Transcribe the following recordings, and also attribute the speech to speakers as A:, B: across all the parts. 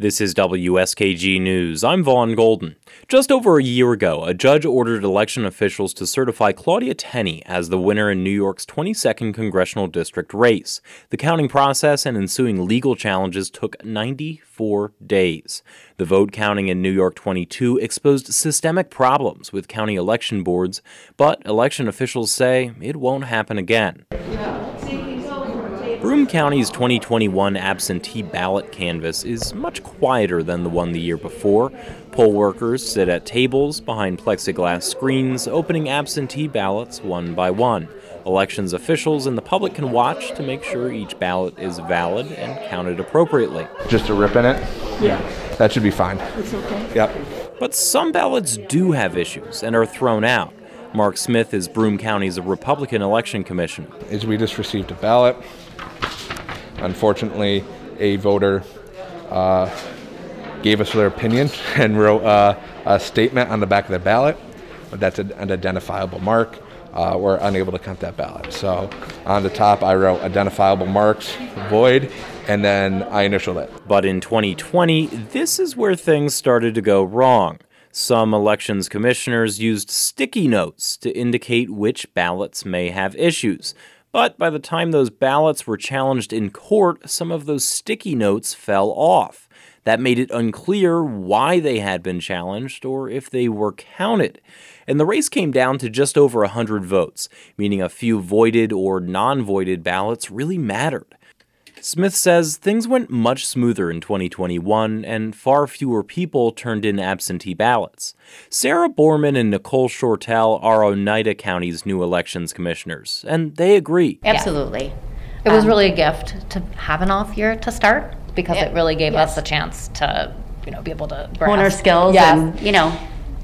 A: This is WSKG News. I'm Vaughn Golden. Just over a year ago, a judge ordered election officials to certify Claudia Tenney as the winner in New York's 22nd congressional district race. The counting process and ensuing legal challenges took 94 days. The vote counting in New York 22 exposed systemic problems with county election boards, but election officials say it won't happen again. Broome County's 2021 absentee ballot canvass is much quieter than the one the year before. Poll workers sit at tables behind plexiglass screens, opening absentee ballots one by one. Elections officials and the public can watch to make sure each ballot is valid and counted appropriately.
B: Just a rip in it?
C: Yeah.
B: That should be fine.
C: It's okay.
B: Yep.
A: But some ballots do have issues and are thrown out. Mark Smith is Broome County's Republican election commissioner.
B: Is we just received a ballot. Unfortunately, a voter uh, gave us their opinion and wrote uh, a statement on the back of the ballot. But that's an identifiable mark. Uh, we're unable to count that ballot. So on the top, I wrote identifiable marks, void, and then I initialed it.
A: But in 2020, this is where things started to go wrong. Some elections commissioners used sticky notes to indicate which ballots may have issues. But by the time those ballots were challenged in court, some of those sticky notes fell off. That made it unclear why they had been challenged or if they were counted. And the race came down to just over 100 votes, meaning a few voided or non voided ballots really mattered. Smith says things went much smoother in 2021 and far fewer people turned in absentee ballots. Sarah Borman and Nicole Shortell are Oneida County's new elections commissioners, and they agree.
D: Absolutely. It was um, really a gift to have an off year to start because it really gave us a chance to, you know, be able to
E: hone our skills
D: Yes.
E: and you know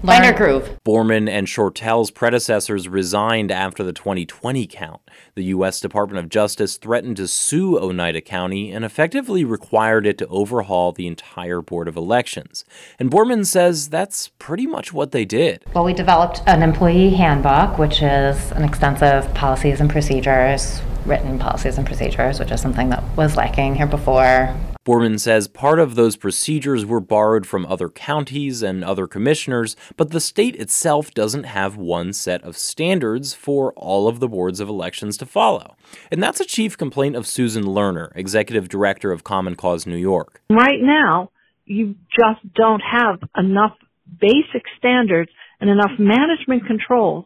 E: find groove.
A: Borman and Shortell's predecessors resigned after the 2020 count. The U.S. Department of Justice threatened to sue Oneida County and effectively required it to overhaul the entire Board of Elections. And Borman says that's pretty much what they did.
D: Well, we developed an employee handbook, which is an extensive policies and procedures, written policies and procedures, which is something that was lacking here before.
A: Borman says part of those procedures were borrowed from other counties and other commissioners, but the state itself doesn't have one set of standards for all of the boards of elections to follow. And that's a chief complaint of Susan Lerner, executive director of Common Cause New York.
C: Right now, you just don't have enough basic standards and enough management controls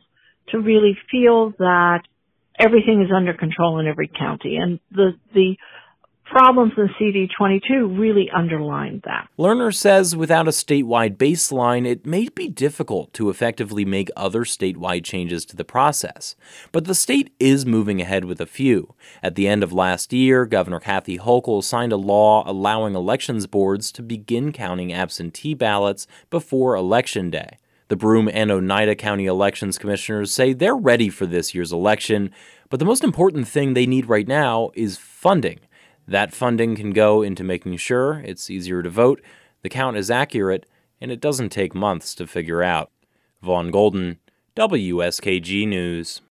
C: to really feel that everything is under control in every county. And the, the problems in CD22 really underlined that.
A: Lerner says without a statewide baseline, it may be difficult to effectively make other statewide changes to the process. But the state is moving ahead with a few. At the end of last year, Governor Kathy Hochul signed a law allowing elections boards to begin counting absentee ballots before Election Day. The Broome and Oneida County Elections Commissioners say they're ready for this year's election, but the most important thing they need right now is funding. That funding can go into making sure it's easier to vote, the count is accurate, and it doesn't take months to figure out. Vaughn Golden, WSKG News.